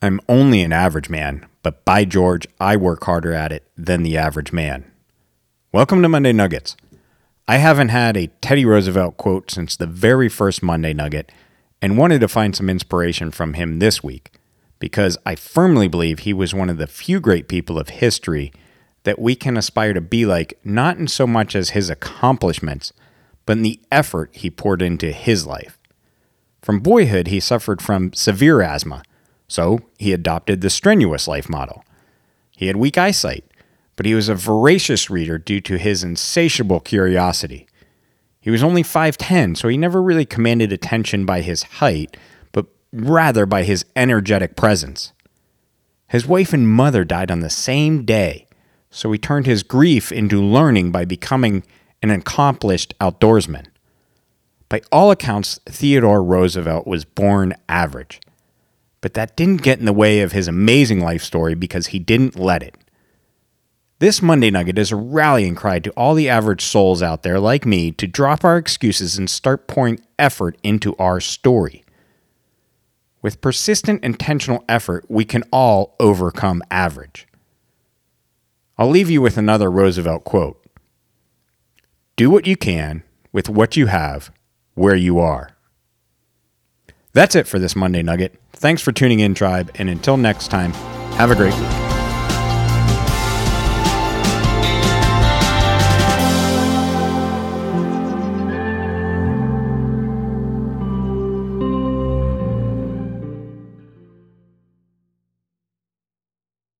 I'm only an average man, but by George, I work harder at it than the average man. Welcome to Monday Nuggets. I haven't had a Teddy Roosevelt quote since the very first Monday Nugget and wanted to find some inspiration from him this week because I firmly believe he was one of the few great people of history that we can aspire to be like, not in so much as his accomplishments, but in the effort he poured into his life. From boyhood, he suffered from severe asthma so he adopted the strenuous life model. He had weak eyesight, but he was a voracious reader due to his insatiable curiosity. He was only 5'10, so he never really commanded attention by his height, but rather by his energetic presence. His wife and mother died on the same day, so he turned his grief into learning by becoming an accomplished outdoorsman. By all accounts, Theodore Roosevelt was born average but that didn't get in the way of his amazing life story because he didn't let it. This Monday Nugget is a rallying cry to all the average souls out there like me to drop our excuses and start pouring effort into our story. With persistent, intentional effort, we can all overcome average. I'll leave you with another Roosevelt quote Do what you can with what you have where you are. That's it for this Monday Nugget. Thanks for tuning in, Tribe, and until next time, have a great week.